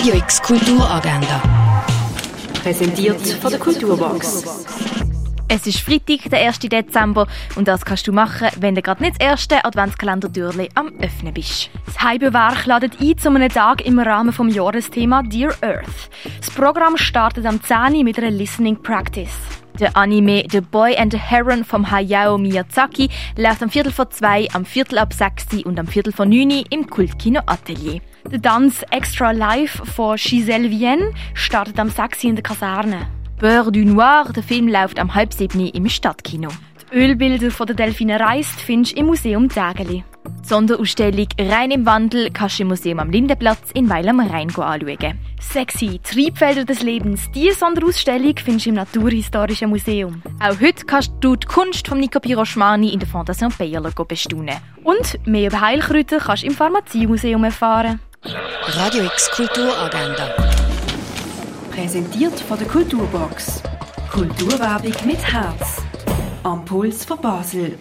Radio X Kulturagenda. Präsentiert von der Kulturbox. Es ist Freitag, der 1. Dezember und das kannst du machen, wenn du gerade nicht das erste Adventskalender-Türchen am Öffnen bist. Das Heibewerk ladet ein zu einem Tag im Rahmen vom Jahresthema Dear Earth. Das Programm startet am 10 Uhr mit einer Listening Practice. Der Anime The Boy and the Heron vom Hayao Miyazaki läuft am Viertel vor zwei, am Viertel ab sechs und am Viertel vor neun im Kultkino Atelier. Der Tanz Extra Life von Giselle Vienne startet am 6 in der Kaserne. Peur du Noir, der Film läuft am halb sieben im Stadtkino. Die Ölbilder von der Delfine Reist findest du im Museum Tägeli. Sonderausstellung Rein im Wandel kannst du im Museum am Lindenplatz in Weil am Rhein anschauen. Sexy, Triebfelder des Lebens. Diese Sonderausstellung findest du im Naturhistorischen Museum. Auch heute kannst du die Kunst von Nico Piroschmani in der Fondation Bayerler bestaunen. Und mehr über Heilkräuter kannst du im Pharmaziemuseum erfahren. Radio X Kulturagenda. Präsentiert von der Kulturbox. Kulturwerbung mit Herz. Am Puls von Basel.